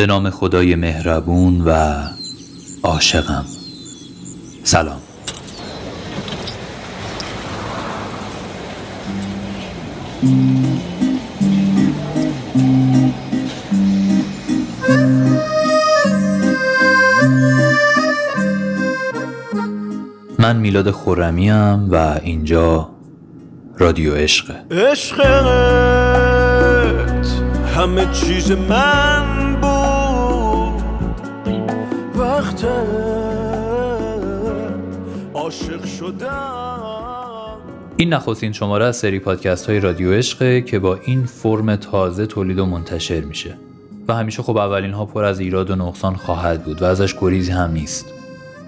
به نام خدای مهربون و عاشقم. سلام. من میلاد خورمیم و اینجا رادیو عشقه. عشقت همه چیز من. عاشق شدم. این نخستین شماره از سری پادکست های رادیو عشقه که با این فرم تازه تولید و منتشر میشه. و همیشه خب اولین ها پر از ایراد و نقصان خواهد بود و ازش گریزی هم نیست.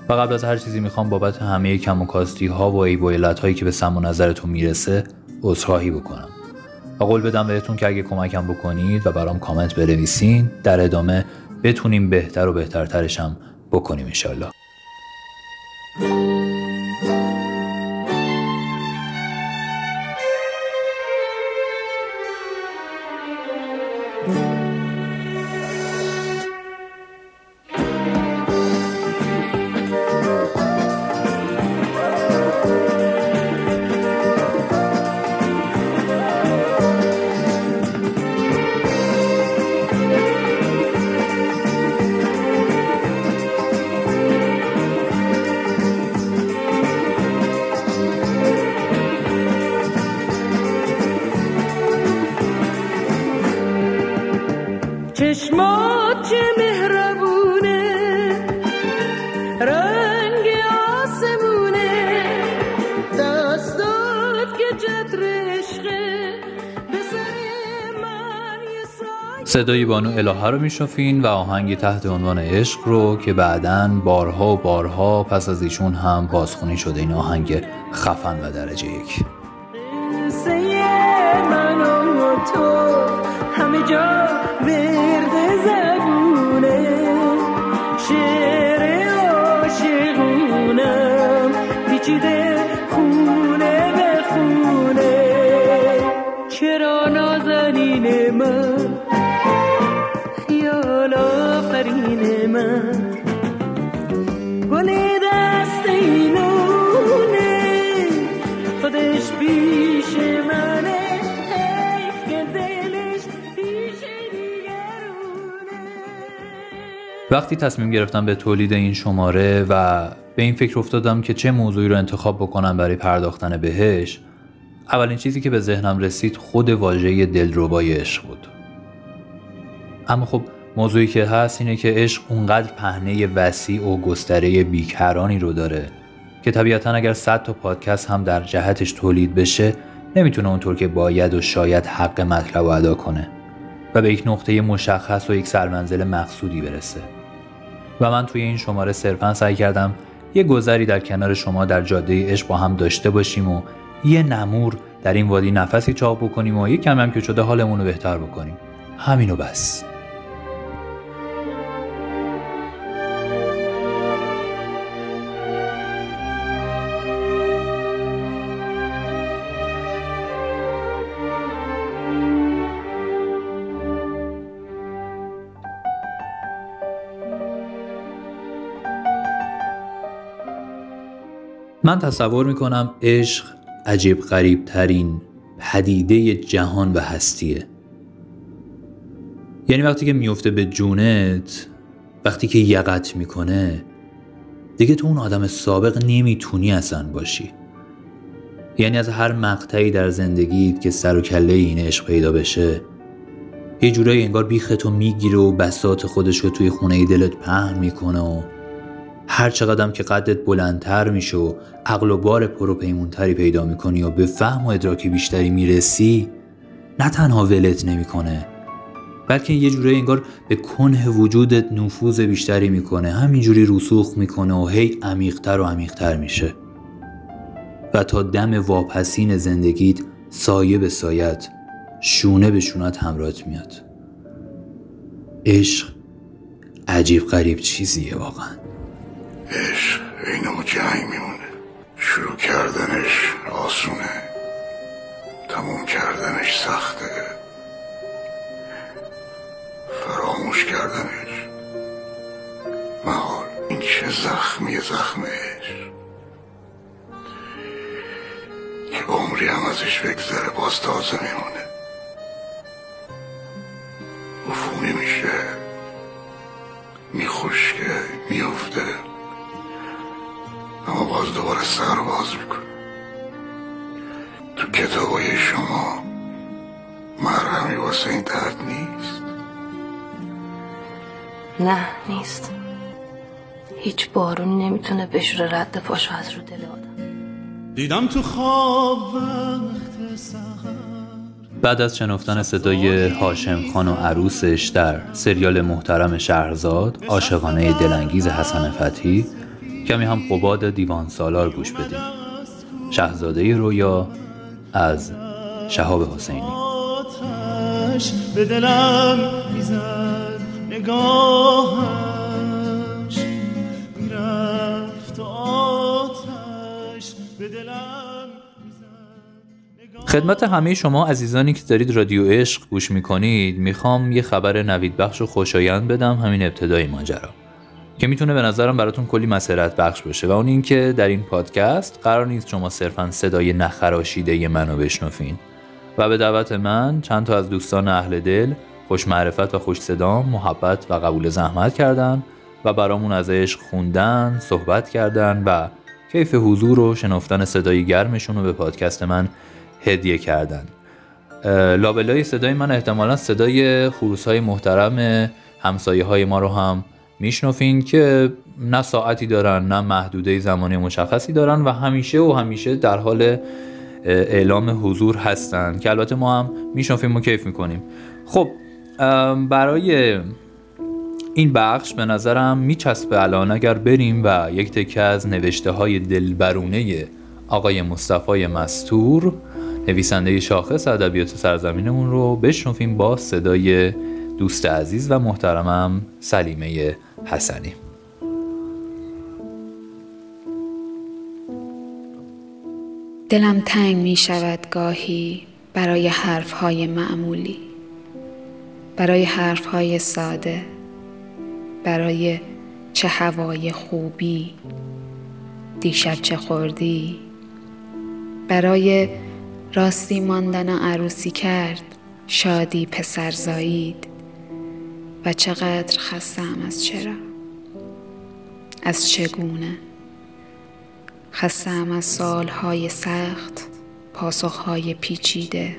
و قبل از هر چیزی می‌خوام بابت همه کم و کاستی ها و عیب و هایی که به سم و نظرتون می‌رسه عذرخواهی بکنم. و قول بدم بهتون که اگه کمکم بکنید و برام کامنت بنویسین در ادامه بتونیم بهتر و بهترترش هم بکنیم انشالله صدای بانو الهه رو میشنفین و آهنگی تحت عنوان عشق رو که بعدا بارها و بارها پس از ایشون هم بازخونی شده این آهنگ خفن و درجه یک. وقتی تصمیم گرفتم به تولید این شماره و به این فکر افتادم که چه موضوعی رو انتخاب بکنم برای پرداختن بهش اولین چیزی که به ذهنم رسید خود واژه دلربای عشق بود. اما خب موضوعی که هست اینه که عشق اونقدر پهنه وسیع و گستره بیکرانی رو داره که طبیعتا اگر 100 تا پادکست هم در جهتش تولید بشه نمی‌تونه اونطور که باید و شاید حق مطلب رو ادا کنه و به یک نقطه مشخص و یک سرمنزل مقصودی برسه. و من توی این شماره صرفا سعی کردم یه گذری در کنار شما در جاده عشق با هم داشته باشیم و یه نمور در این وادی نفسی چاق بکنیم و یه کمی هم که شده حالمون رو بهتر بکنیم. همینو بس. من تصور می‌کنم عشق عجیب غریب ترین پدیده جهان و هستیه. یعنی وقتی که میفته به جونت وقتی که یقت می‌کنه دیگه تو اون آدم سابق نمی‌تونی اصلا باشی. یعنی از هر مقطعی در زندگیت که سر و کله این عشق پیدا بشه یه جورایی انگار بیختو می‌گیره و بسات خودش رو توی خونه دلت پهن می‌کنه و هر چقدرم که قدت بلندتر میشه و عقل و بار پرو پیمونتری پیدا می‌کنی و به فهم و ادراکی بیشتری می‌رسی نه تنها ولت نمی‌کنه بلکه یه جورایی انگار به کنه وجودت نفوذ بیشتری می‌کنه. همینجوری رسوخ می‌کنه و هی عمیقتر و عمیقتر میشه. و تا دم واپسین زندگیت سایه به سایت شونه به شونت همراهت میاد. عشق عجیب غریب چیزیه واقعا. عشق عین جنگ میمونه. شروع کردنش آسونه. تموم کردنش سخته. فراموش کردنش. چه زخمی زخمش. که عمری هم ازش بگذره باز تازه میمونه. عفونی میشه. میخشکه میفته اما باز دوباره سر باز می‌کنه تو کتابای شما مرهمی واسه این درد نیست؟ نه نیست. هیچ بارونی نمی‌تونه بشوره رد پاشو از رو دل آدم. دیدم تو خواب وقت سحر. بعد از شنفتن صدای هاشم خان و عروسش در سریال محترم شهرزاد عاشقانه دلانگیز حسن فتحی کمی هم قباد دیوان سالار گوش بدیم. شهزاده رویا از شهاب حسینی. به دلم می‌زد نگاهش می‌رفت. آتش به دلم خدمت همه شما عزیزانی که دارید رادیو عشق گوش می‌کنید می‌خوام یه خبر نوید بخش و خوشایند بدم همین ابتدای ماجرا. که می‌تونه به نظرم براتون کلی مسرت بخش باشه. و اون اینکه در این پادکست قرار نیست شما صرفا صدای نخراشیده منو بشنفین و به دعوت من چند تا از دوستان اهل دل خوش معرفت و خوش صدام محبت و قبول زحمت کردن و برامون از عشق خوندن صحبت کردن و کیف حضور و شنفتن صدای گرمشون رو به پادکست من هدیه کردن. لابلای صدای من احتمالا صدای خروس های محترم همسایه های ما رو هم میشنفین که نه ساعتی دارن نه محدوده زمانی مشخصی دارن و همیشه و همیشه در حال اعلام حضور هستن که البته ما هم میشنفیم و کیف می‌کنیم. خب برای این بخش به نظرم میچسبه الان اگر بریم و یک تکه از نوشته های دلبرونه آقای مصطفی مستور نویسنده شاخص ادبیات سرزمینمون رو بشنفیم با صدای دوست عزیز و محترمم سلیمه حسنی. دلم تنگ می شود گاهی برای حرفهای معمولی برای حرفهای ساده برای چه هوای خوبی دیشب چه خوردی برای راستی ماندن و عروسی کرد شادی پسر زایید. و چقدر خستم از چرا؟ از چگونه؟ خستم از سالهای سخت پاسخهای پیچیده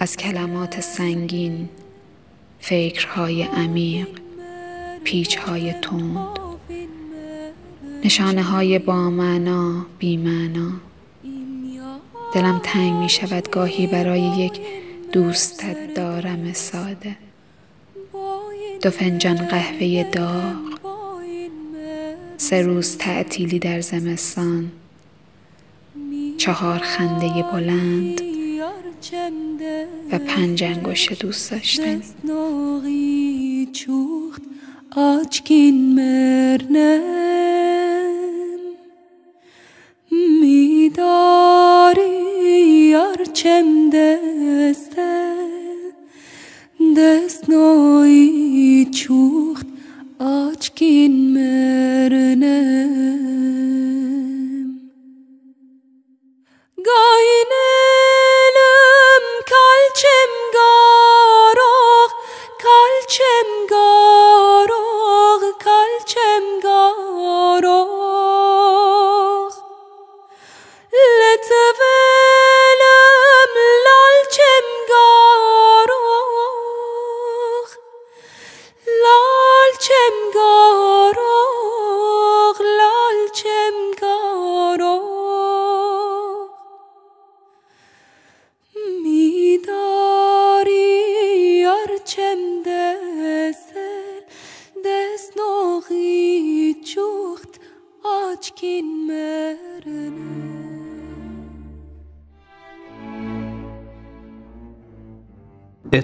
از کلمات سنگین فکرهای عمیق پیچهای تند نشانه های با معنا بی معنا دلم تنگ می شود گاهی برای یک دوستت دارم ساده. دو فنجان قهوه داغ. سه روز تعطیلی در زمستان. چهار خنده بلند و پنج انگشت دوست mernem Midari yar çem deste desnoi chucht achkin mernet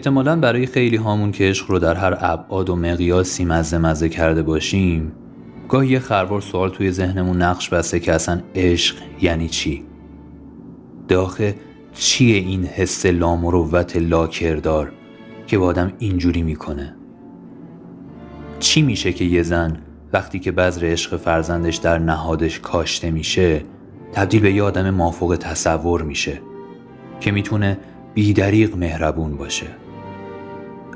احتمالا برای خیلی هامون که عشق رو در هر ابعاد و مقیاسی مزه مزه کرده باشیم گاهی یه خروار سوال توی ذهنمون نقش بسته که اصلا عشق یعنی چی؟ داخل چیه این حس لامروت لاکردار که با آدم اینجوری می‌کنه؟ چی میشه که یه زن وقتی که بذر عشق فرزندش در نهادش کاشته میشه تبدیل به یه آدم مافوق تصور میشه که می‌تونه بیدریق مهربون باشه؟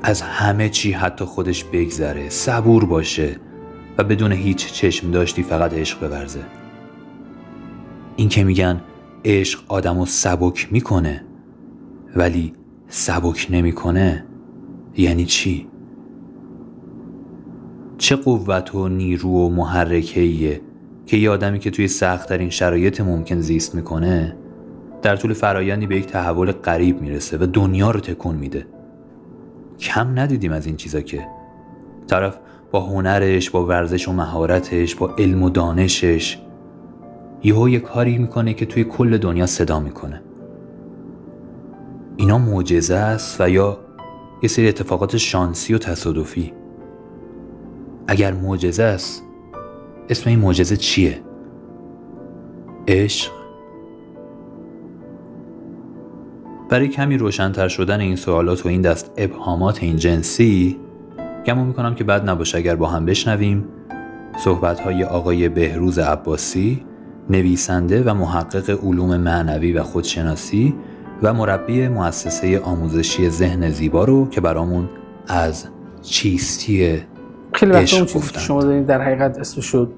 از همه چی حتی خودش بگذره صبور باشه و بدون هیچ چشم داشتی فقط عشق بورزه این که میگن عشق آدم رو سبک می‌کنه ولی سبک نمی‌کنه یعنی چی؟ چه قوت و نیرو و محرکهیه که یه آدمی که توی سختترین شرایط ممکن زیست می‌کنه در طول فرایندی به یک تحول غریب می‌رسه و دنیا رو تکون میده کم ندیدیم از این چیزا که. طرف با هنرش با ورزش و مهارتش با علم و دانشش. یهو یه کاری می‌کنه که توی کل دنیا صدا می‌کنه. اینا معجزه است و یا یه سری اتفاقات شانسی و تصادفی. اگر معجزه است اسم این معجزه چیه؟ عشق؟ برای کمی روشنتر شدن این سوالات و این دست ابهامات این جنسی گمون می‌کنم که بد نباشه اگر با هم بشنویم. صحبت های آقای بهروز عباسی نویسنده و محقق علوم معنوی و خودشناسی و مربی مؤسسه آموزشی ذهن زیبا رو که برامون از چیستی خیلی وقتا اون چیزی که. شما دارین در حقیقت اسمشو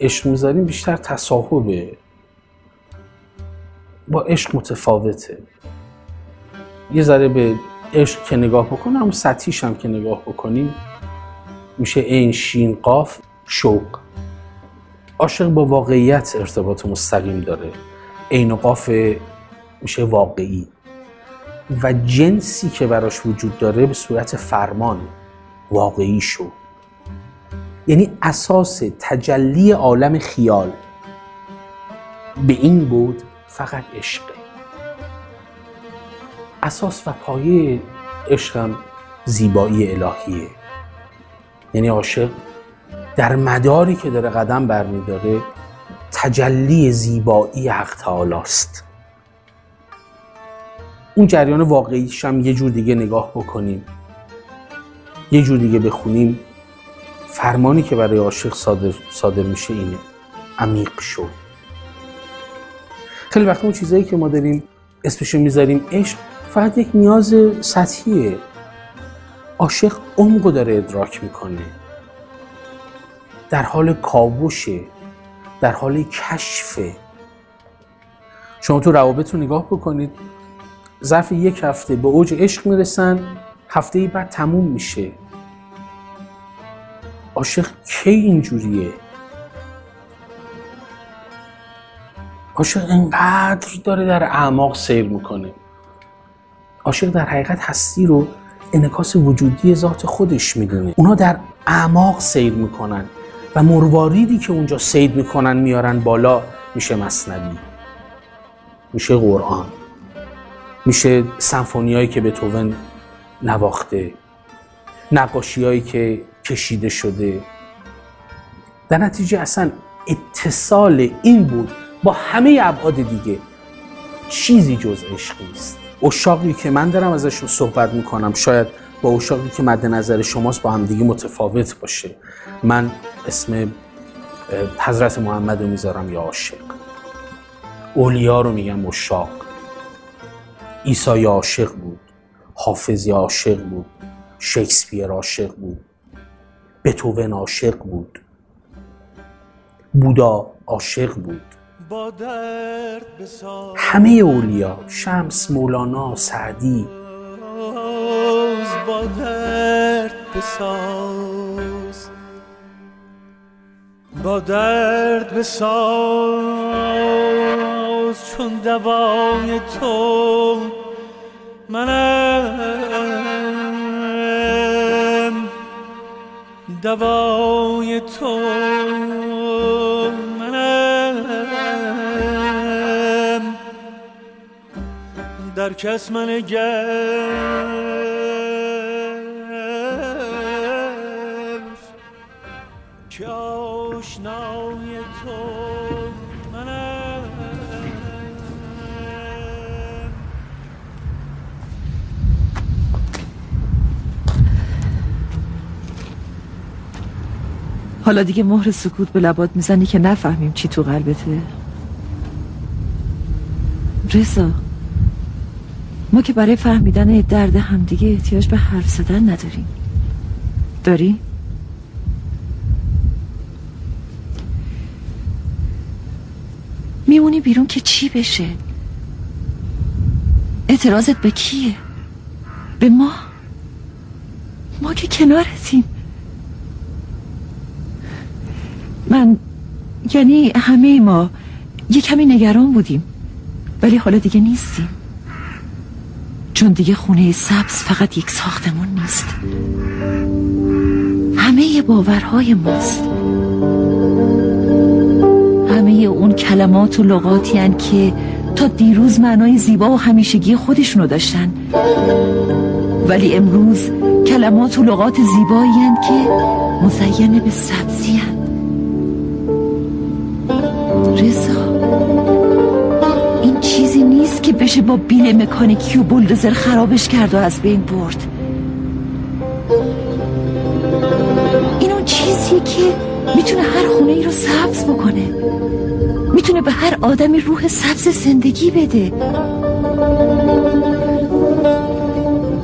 عشق می‌ذاریم بیشتر تصاحبه. با عشق متفاوته. یه ذره به عشق که نگاه بکنم اما سطحیش هم که نگاه بکنیم میشه این شین قاف شوق. عاشق با واقعیت ارتباط مستقیم داره. عین قاف میشه واقعی. و جنسی که براش وجود داره به صورت فرمانه واقعی شو یعنی اساس تجلی عالم خیال. به این بود فقط عشقه اساس و پایه عشقم زیبایی الهیه. یعنی عاشق در مداری که داره قدم برمیداره تجلی زیبایی حق تعالی است اون جریان واقعیش هم یه جور دیگه نگاه بکنیم. یه جور دیگه بخونیم. فرمانی که برای عاشق صادر, صادر میشه اینه. عمیق شو. خیلی وقت اون چیزایی که ما داریم اسمشو می‌ذاریم عشق. فقط یک نیاز سطحیه. عاشق عمقو داره ادراک می‌کنه. در حال کاوشه در حال کشفه. شما تو روابط رو نگاه بکنید ظرف یک هفته به اوج عشق می‌رسن هفته بعد تموم میشه. عاشق کی اینجوریه؟ عاشق انقدر داره در اعماق سیر می‌کنه. عاشق در حقیقت هستی رو انعکاس وجودی ذات خودش می‌دونه. اونا در اعماق سیر می‌کنن و مرواریدی که اونجا سید می‌کنن میارن بالا میشه مصنوی میشه قرآن میشه سمفونیایی که بتوون نواخته نقاشیایی که کشیده شده. در نتیجه اصلا اتصال این بود با همه ابعاد دیگه. چیزی جز عشق نیست. اشاقی که من دارم ازشون صحبت می‌کنم شاید با اشاقی که مد نظر شماست با هم دیگه متفاوت باشه. من اسم حضرت محمد رو می‌ذارم یا عاشق. اولیا رو میگم اشاق. عیسی یا عاشق بود حافظ یا عاشق بود شکسپیر عاشق بود بتوون عاشق بود بودا عاشق بود. با درد بساز. همه اولیا شمس مولانا سعدی. با درد بساز. با درد بساز چون دوای تو منم. دوای تو در کس من گرف که آشنای تو حالا دیگه مهر سکوت به لبات می‌زنی که نفهمیم چی تو قلبته. رضا. ما که برای فهمیدن درد همدیگه احتیاج به حرف زدن نداریم. داری؟ میمونی بیرون که چی بشه؟ اعتراضت به کیه؟ به ما؟ ما که کنارتیم. من یعنی همه ما یه کمی نگران بودیم. ولی حالا دیگه نیستیم. چون دیگه خونه سبز فقط یک ساختمون نیست. همه باورهای ماست. همه اون کلمات و لغاتی هن که تا دیروز معنای زیبا و همیشگی خودشونو داشتن. ولی امروز کلمات و لغات زیبایی هن که مزین به سبزی هن. نیست که بشه با بیل مکانیکی و بلدزر خرابش کرد و از بین برد. این اون چیزیه که می‌تونه هر خونه ای رو سبز بکنه. می‌تونه به هر آدمی روح سبز زندگی بده.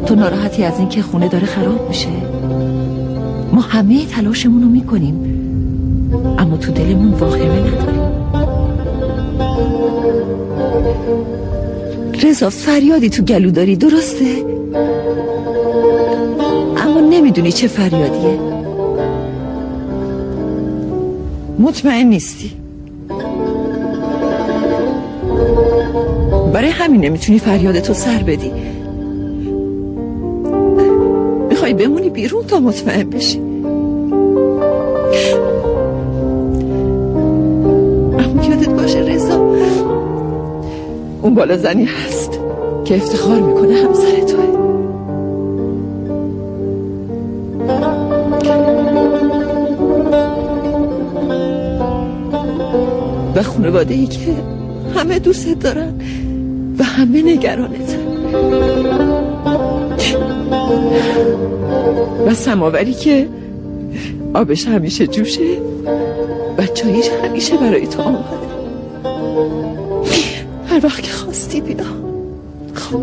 تو ناراحتی از اینکه خونه داره خراب میشه. ما همه تلاشمون رو می‌کنیم. اما تو دلمون واهمه نداریم. رضا فریادی تو گلو داری درسته؟ اما نمی‌دونی چه فریادیه. مطمئن نیستی؟ برای همین نمی‌تونی فریادتو سر بدی. می‌خوای بمونی بیرون تا مطمئن بشی. اون بالا زنی هست که افتخار می‌کنه همسر توه. و خانواده ای که همه دوست دارن و همه نگرانتن. و سماوری که آبش همیشه جوشه و چایش همیشه برای تو آماده. هر وقت که خواستی بیا. خب.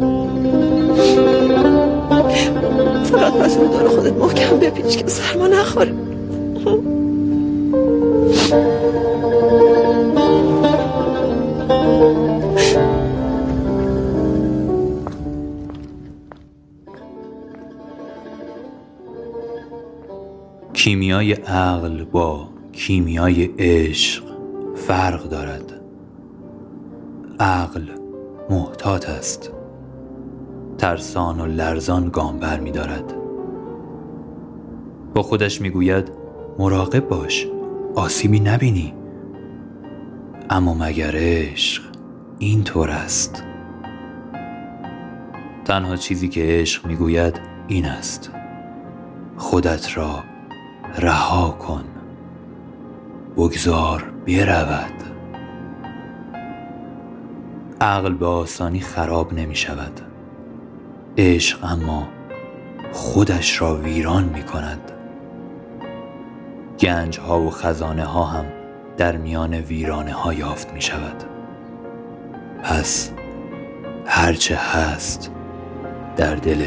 فقط پس رو دار خودت محکم بپیچ که سرما نخوره. کیمیای عقل با کیمیای عشق فرق دارد. عقل محتاط است. ترسان و لرزان گام بر می دارد با خودش می گوید مراقب باش آسیبی نبینی. اما مگر عشق این طور است؟ تنها چیزی که عشق می گوید این است. خودت را رها کن. بگذار برود. عقل به آسانی خراب نمی شود. عشق اما خودش را ویران می کند. گنج ها و خزانه ها هم در میان ویرانه ها یافت می شود. پس هرچه هست در دل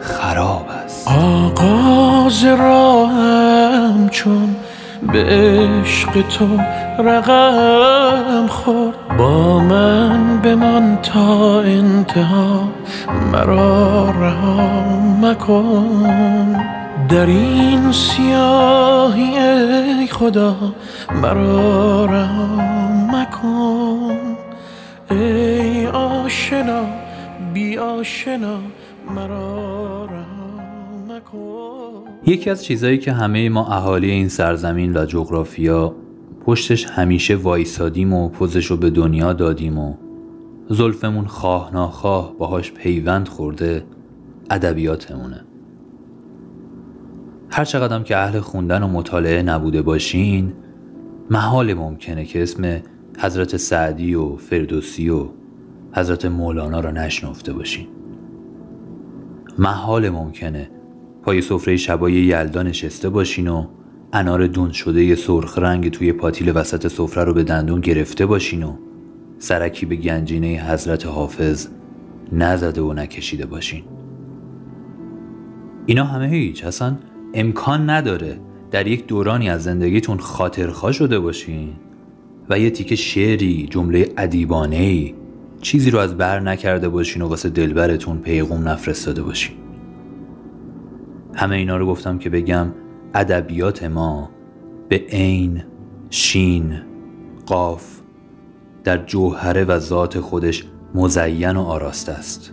خراب است. آغاز راهم چون به عشق تو رقم خورد. با من بمان تا انتها مرا رها مکن. در این سیاهی خدا مرا رها مکن. ای آشنا بی آشنا مرا رها مکن. یکی از چیزهایی که همه ما اهالی این سرزمین و جغرافیا پشتش همیشه وایسادیم و پوزش رو به دنیا دادیم و زلفمون خواه ناخواه باهاش پیوند خورده ادبیاتمونه. هر چقدرم که اهل خوندن و مطالعه نبوده باشین محال ممکنه که اسم حضرت سعدی و فردوسی و حضرت مولانا را نشنفته باشین. محال ممکنه پای سفره شبای یلدا نشسته باشین و انار دون شده یه سرخ رنگ توی پاتیل وسط سفره رو به دندون گرفته باشین و سرکی به گنجینه حضرت حافظ نزده و نکشیده باشین. اینا همه هیچ اصلا امکان نداره در یک دورانی از زندگیتون خاطرخواه شده باشین و یه تیکه شعری جمله ادیبانه ای چیزی رو از بر نکرده باشین و واسه دلبرتون پیغوم نفرستاده باشین. همه اینا رو گفتم که بگم ادبیات ما به عین شین قاف در جوهره و ذات خودش مزین و آراسته است.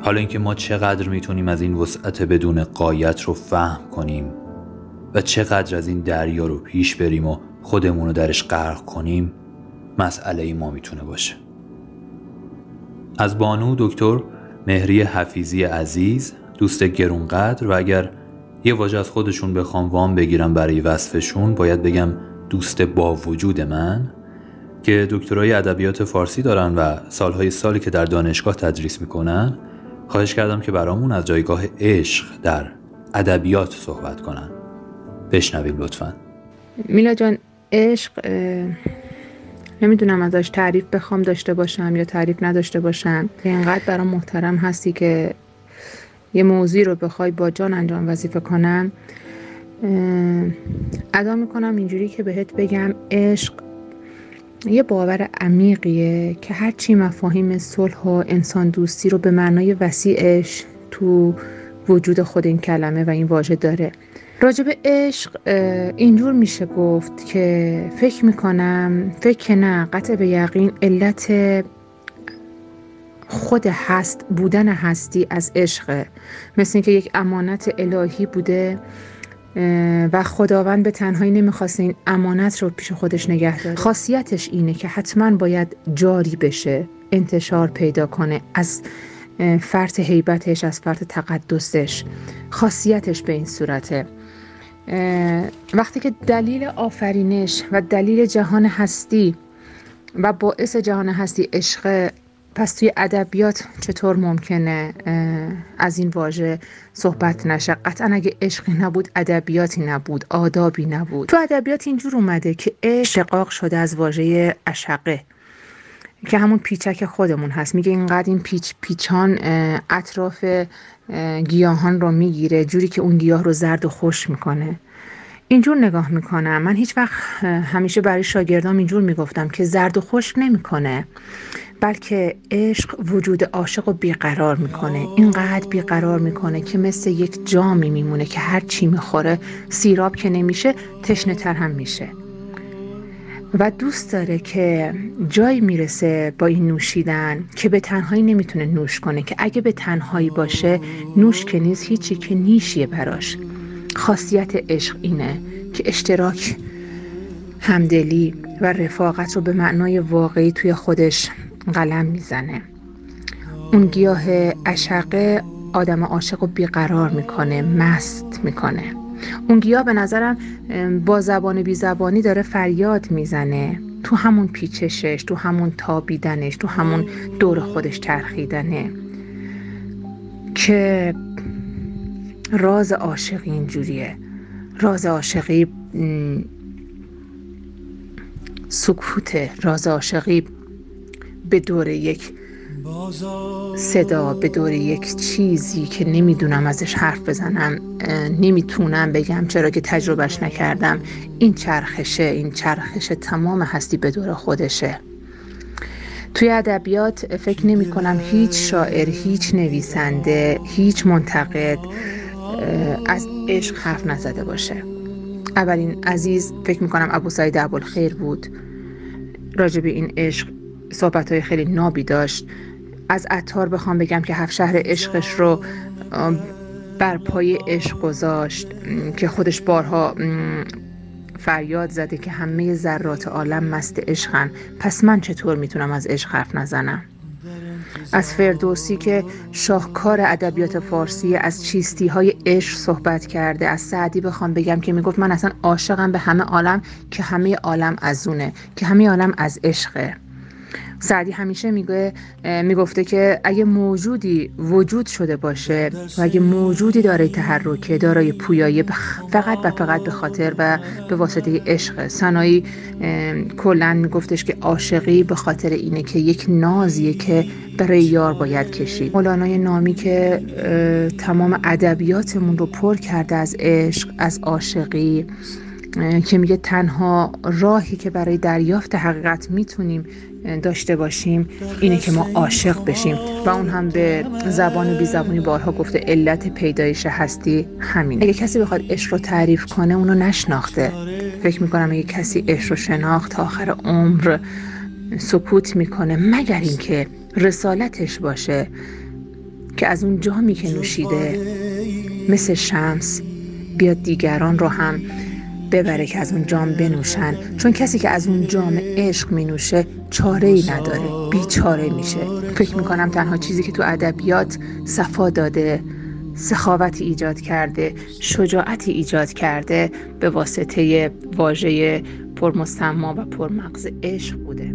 حالا اینکه ما چقدر می‌تونیم از این وسعت بدون قایت رو فهم کنیم و چقدر از این دریا رو پیش بریم و خودمون رو درش غرق کنیم مسئله ای ما می‌تونه باشه. از بانو دکتر مهری حفیظی عزیز دوست گرونقدر و اگر یه واژه از خودشون بخوام وام بگیرم برای وصفشون باید بگم دوست با وجود من که دکترای ادبیات فارسی دارن و سالهای سالی که در دانشگاه تدریس می‌کنن خواهش کردم که برامون از جایگاه عشق در ادبیات صحبت کنن. بشنویم لطفا. میلا جان عشق نمی‌دونم ازش تعریف بخوام داشته باشم یا تعریف نداشته باشم. اینقدر برام محترم هستی که یه موضوعی رو بخوای با جان انجام وظیفه کنم ادا می‌کنم اینجوری که بهت بگم عشق یه باور عمیقیه که هرچی مفاهیم صلح و انسان دوستی رو به معنای وسیعش تو وجود خود این کلمه و این واژه داره. راجب عشق اینجور میشه گفت که فکر می‌کنم فکر نه قطع به یقین علت خود هست بودن هستی از عشقه مثل اینکه یک امانت الهی بوده و خداوند به تنهایی نمی‌خواسته این امانت رو پیش خودش نگه داره. خاصیتش اینه که حتما باید جاری بشه انتشار پیدا کنه از فرط حیبتش از فرط تقدسش. خاصیتش به این صورته. وقتی که دلیل آفرینش و دلیل جهان هستی و باعث جهان هستی عشق پس توی ادبیات چطور ممکنه از این واژه صحبت نشه؟ قطعا اگه عشقی نبود ادبیاتی نبود آدابی نبود. تو ادبیات اینجور اومده که عشق شقاق شده از واژه اشقه که همون پیچک خودمون هست. میگه اینقدر این پیچ پیچان اطراف گیاهان رو می‌گیره جوری که اون گیاه رو زرد و خوش می‌کنه. اینجور نگاه می‌کنم من هیچ وقت همیشه برای شاگردام اینجور می‌گفتم که زرد و خشک نمی‌کنه. بلکه عشق وجود عاشق رو بیقرار می‌کنه. اینقدر بیقرار می‌کنه که مثل یک جامی میمونه که هر چی می‌خوره سیراب که نمیشه تشنه تر هم میشه. و دوست داره که جایی می‌رسه با این نوشیدن که به تنهایی نمی‌تونه نوش کنه که اگه به تنهایی باشه نوش که نیست هیچی که نیشیه براش. خاصیت عشق اینه که اشتراک همدلی و رفاقت رو به معنای واقعی توی خودش قلم می‌زنه. اون گیاه اشقه آدم عاشق رو بیقرار می‌کنه مست می‌کنه. اون گیاه به نظرم با زبان بی زبانی داره فریاد می‌زنه. تو همون پیچشش تو همون تابیدنش تو همون دور خودش چرخیدنه. که راز عاشقی اینجوریه. راز عاشقی سکوته. راز عاشقی به دور یک صدا به دور یک چیزی که نمی‌دونم ازش حرف بزنم نمی‌تونم بگم چرا که تجربهش نکردم. این چرخشه این چرخش تمام هستی به دور خودشه. توی ادبیات فکر نمی کنم هیچ شاعر هیچ نویسنده هیچ منتقد از عشق حرف نزده باشه. اولین عزیز فکر می کنم ابو سعید ابوالخیر بود راجب این عشق صحبت های خیلی نابی داشت. از عطار بخوام بگم که هفت شهر عشقش رو بر پای عشق گذاشت که خودش بارها فریاد زده که همه ذرات عالم مست عشقن. پس من چطور می‌تونم از عشق حرف نزنم؟ از فردوسی که شاهکار ادبیات فارسی از چیستی های عشق صحبت کرده. از سعدی بخوام بگم که می‌گفت من اصلا عاشقم به همه عالم که همه عالم از اونه که همه عالم از عشقه. سعدی همیشه میگه می‌گفته که اگه موجودی وجود شده باشه و اگه موجودی داره تحرکه دارای پویایی فقط و فقط به خاطر و به واسطه عشق. سنایی کلا میگفتش که عاشقی به خاطر اینه که یک نازیه که برای یار باید کشید. مولانای نامی که تمام ادبیاتمون رو پر کرده از عشق از عاشقی که میگه تنها راهی که برای دریافت حقیقت می‌تونیم داشته باشیم اینه که ما عاشق بشیم. و اون هم به زبان و بی زبانی بارها گفته علت پیدایش هستی همین اگه کسی بخواد عشق رو تعریف کنه اونو نشناخته. فکر می‌کنم اگه کسی عشق رو شناخت تا آخر عمر سکوت می‌کنه. مگر اینکه رسالتش باشه که از اون جامی که نوشیده مثل شمس بیاد دیگران رو هم ببره که از اون جام بنوشن چون کسی که از اون جام عشق می نوشه چاره ای نداره بیچاره میشه. فکر می‌کنم تنها چیزی که تو ادبیات صفا داده سخاوتی ایجاد کرده شجاعتی ایجاد کرده به واسطه واژه پرمستما و پرمغز عشق بوده.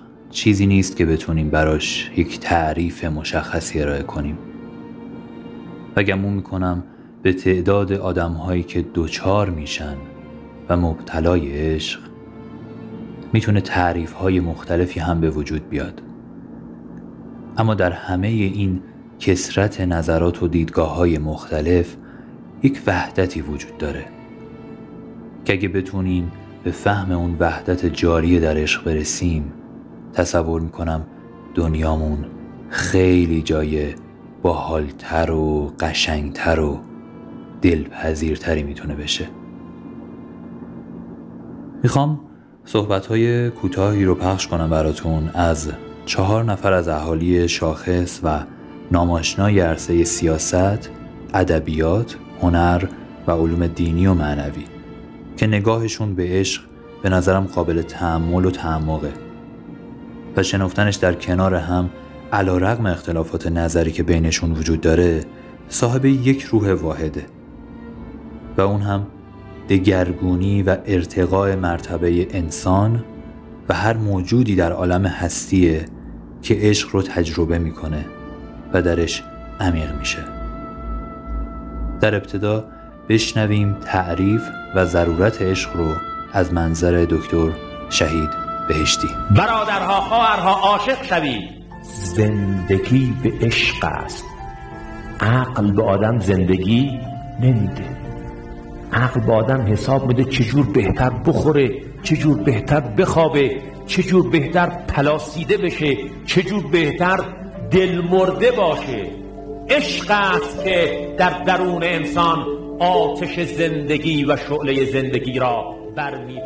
چیزی نیست که بتونیم براش یک تعریف مشخصی ارائه کنیم. و گمون می‌کنم به تعداد آدمهایی که دوچار میشن و مبتلای عشق می‌تونه تعریف های مختلفی هم به وجود بیاد. اما در همه این کسرت نظرات و دیدگاه های مختلف یک وحدتی وجود داره که اگه بتونیم به فهم اون وحدت جاری در عشق برسیم تصور می‌کنم دنیامون خیلی جای باحالتر و قشنگتر و دلپذیرتری می‌تونه بشه. می‌خوام صحبت های کوتاهی رو پخش کنم براتون از چهار نفر از اهالی شاخص و ناماشنای عرصه سیاست، ادبیات، هنر و علوم دینی و معنوی که نگاهشون به عشق به نظرم قابل تحمل و تعمقه. و شنفتنش در کنار هم علا رقم اختلافات نظری که بینشون وجود داره صاحب یک روح واحده. و اون هم دگرگونی و ارتقاء مرتبه انسان و هر موجودی در عالم هستیه که عشق رو تجربه می‌کنه و درش عمیق میشه. در ابتدا بشنویم تعریف و ضرورت عشق رو از منظر دکتر شهید. بهشتی. برادرها خواهرها عاشق شوید زندگی به عشق است. عقل به آدم زندگی نمیده. عقل به آدم حساب میده چجور بهتر بخوره چجور بهتر بخوابه چجور بهتر پلاسیده بشه چجور بهتر دل مرده باشه. عشق است که در درون انسان آتش زندگی و شعله زندگی را برمی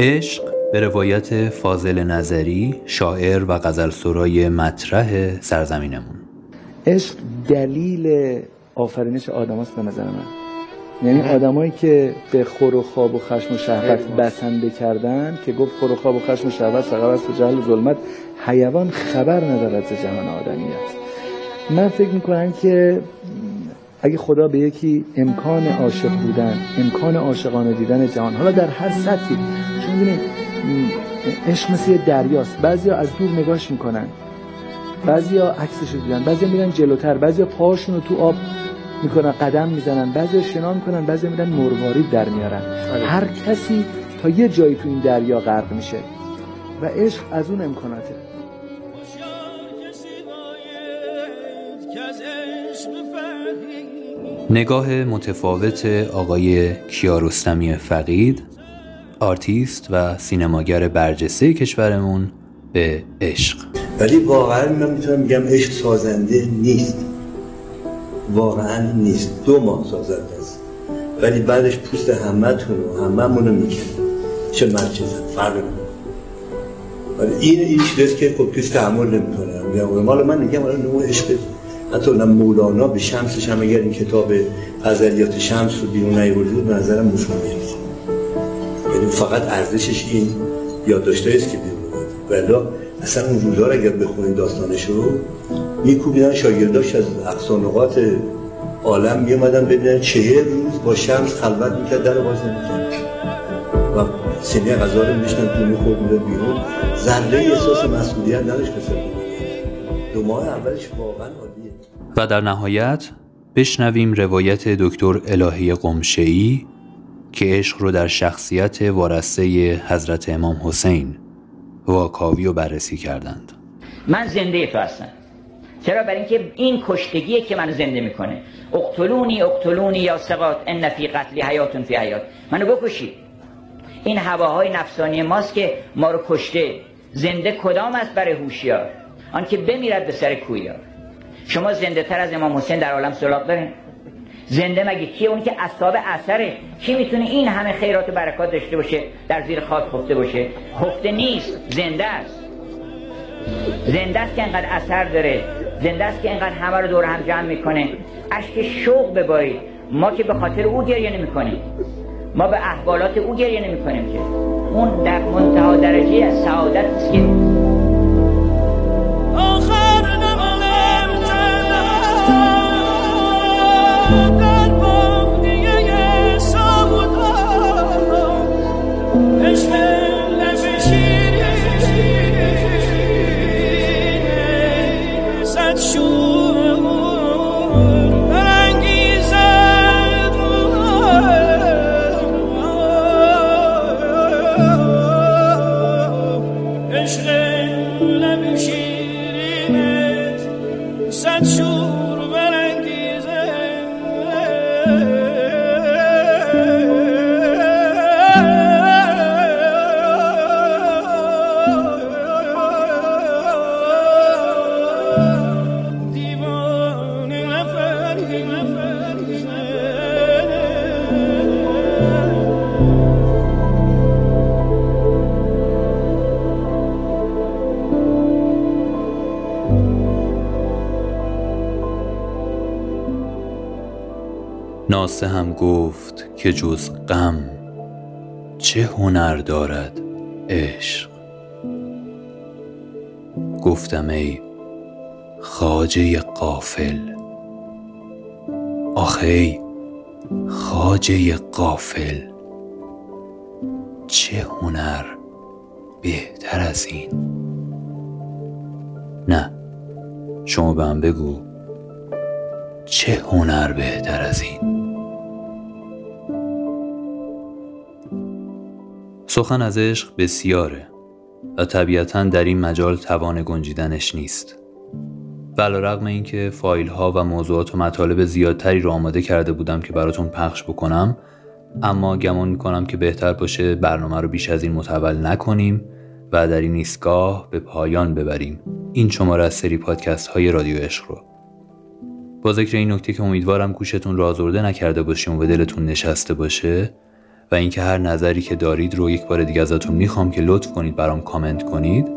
عشق به روایت فاضل نظری شاعر و غزل سرای مطرح سرزمینمون. عشق دلیل آفرینش آدم هست به نظر من. یعنی آدمایی که به خور و خواب و خشم و شهوت بسنده کردن که گفت خور و خواب و خشم و شهوت فقط از جهل و ظلمت حیوان خبر ندارد ز جهان آدمیت. من فکر می‌کنم که اگه خدا به یکی امکان عاشق بودن امکان عاشقانه دیدن جهان حالا در هر سطحی چون ببینید عشق مثل یه دریاست. بعضیا از دور نگاش می‌کنن. بعضیا عکسش رو دیدن بعضیا میرن جلوتر. بعضیا پاهاشون رو تو آب می‌کنن قدم می‌زنن. بعضی شنا می‌کنن بعضی میرن مروارید در میارن. هر کسی تا یه جایی تو این دریا غرق میشه. و عشق از اون امکاناته. نگاه متفاوت آقای کیارستمی فقید آرتیست و سینماگر برجسته کشورمون به عشق. ولی واقعا من می‌تونم میگم عشق سازنده نیست. واقعا نیست. دو ماه سازنده است. ولی بعدش پوست همتون و هممون رو می‌کنه چه زن فرق ولی این این چیزی که خب کسی تحمل نمی‌کنه. مال من میگم الان نوع عشق حتی مولانا به شمسش هم اگر این کتاب غزلیات شمس رو بیرون نیورده به نظرم مفهوم یعنی فقط ارزشش این یادداشتایی است که بیرون ولی اصلا اون روزا رو اگر بخونید داستانش رو میکوبیدن شاگرداش از اقصانقات عالم میومدن ببینن چهر روز با شمس خلوت می‌کرد در باز نمی‌کرد. و سینه غذا رو میشتن تو می‌خورد می‌داد بیرون. ذره احساس مسئولیت نداشت پسر دو ماه اولش واقعا عالیه. و در نهایت بشنویم روایت دکتر الهی قمشه‌ای که عشق رو در شخصیت وارسته حضرت امام حسین واکاوی و بررسی کردند. من زنده تو هستم. چرا؟ برای اینکه این کشتگیه که منو زنده می‌کنه. اقتلونی اقتلونی یا سقات ان فی قتلی حیاتون فی حیات. منو بکشید این هواهای نفسانی ماست که ما رو کشته. زنده کدام است برای هوشیار؟ آن که بمیرد به سر کویار شما زنده تر از امام حسین در عالم سراغ دارین. زنده مگه کیه اون که اصحاب اثره؟ کی می‌تونه این همه خیرات و برکات داشته باشه در زیر خاک خفته باشه؟ خفته نیست زنده است. زنده است که انقدر اثر داره. زنده است که انقدر همه رو دور هم جمع می‌کنه. اشک شوق ببارید. ما که به خاطر او گریه نمی کنیم ما به احوالات او گریه نمی کنیم که. اون در منتها درجه سعادت است که ناسه هم گفت که جز غم چه هنر دارد عشق. گفتم ای خاجه قافل آخه ای خاجه قافل چه هنر بهتر از این؟ نه شما به هم بگو چه هنر بهتر از این؟ سخن از عشق بسیاره و طبیعتا در این مجال توان گنجیدنش نیست. ولی رغم اینکه فایل ها و موضوعات و مطالب زیادتری رو آماده کرده بودم که براتون پخش بکنم اما گمان می‌کنم که بهتر باشه برنامه رو بیش از این متول نکنیم و در این ایستگاه به پایان ببریم. این شماره از سری پادکست های رادیو عشق رو. با ذکر این نکته که امیدوارم گوشتون رو آزرده نکرده باشیم و به دلتون نشسته باشه و اینکه هر نظری که دارید رو یک بار دیگه ازتون می‌خوام که لطف کنید برام کامنت کنید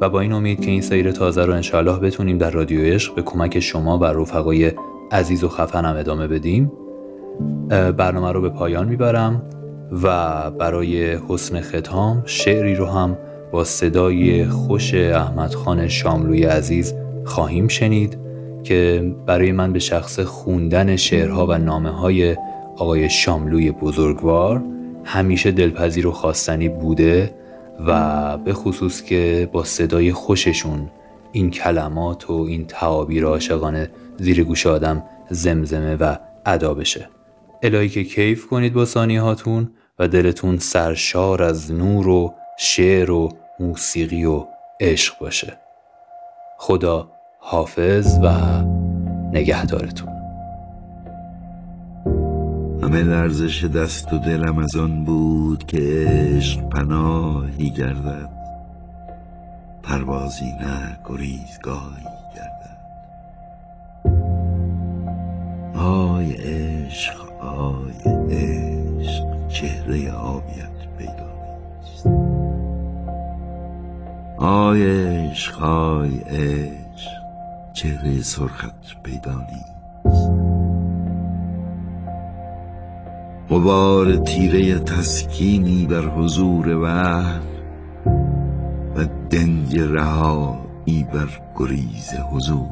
و با این امید که این سیر تازه رو انشاءالله بتونیم در رادیو عشق به کمک شما و رفقای عزیز و خفنم ادامه بدیم برنامه رو به پایان می‌برم و برای حسن ختام شعری رو هم با صدای خوش احمد خان شاملوی عزیز خواهیم شنید که برای من به شخص خوندن شعرها و نامه های آقای شاملوی بزرگوار همیشه دلپذیر و خواستنی بوده و به خصوص که با صدای خوششون این کلمات و این تعابیر عاشقانه زیر گوش آدم زمزمه و ادا بشه. الهی که کیف کنید با ثانیه هاتون و دلتون سرشار از نور و شعر و موسیقی و عشق باشه. خدا حافظ و نگهدارتون. همه لرزش دست و دلم از آن بود که عشق پناهی گردد. پروازی نه گریزگاهی گردد. آی عشق آی عشق چهره آبیت پیدا نیست. آی عشق آی عشق چهره سرخت پیدا نیست. غبار تیره تسکینی بر حضور وهن و دنج رهایی بر گریز حضور.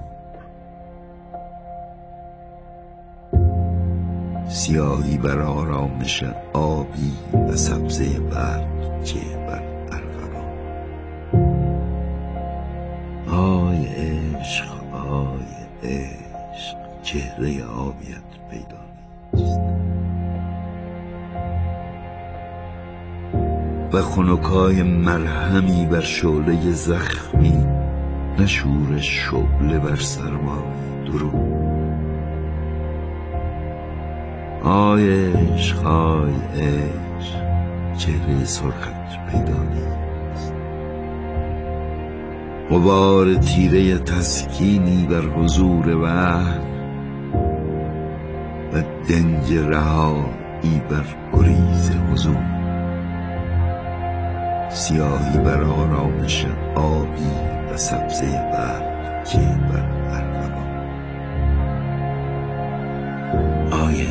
سیاهی بر آرامش آبی و سبزه برگ چه بر ارغوان. آی عشق آی عشق چهره آبیت و خنکای مرهمی بر شعله زخمی نشور شعله بر سرمای درو. آی عشق آی عشق چهره سرخت پیدا نیست. غبار تیره تسکینی بر حضور وهم و دنج رهایی بر گریز حضور. سیاهی بر آرامش آبی و سبزه برگ که بر ارغوان آی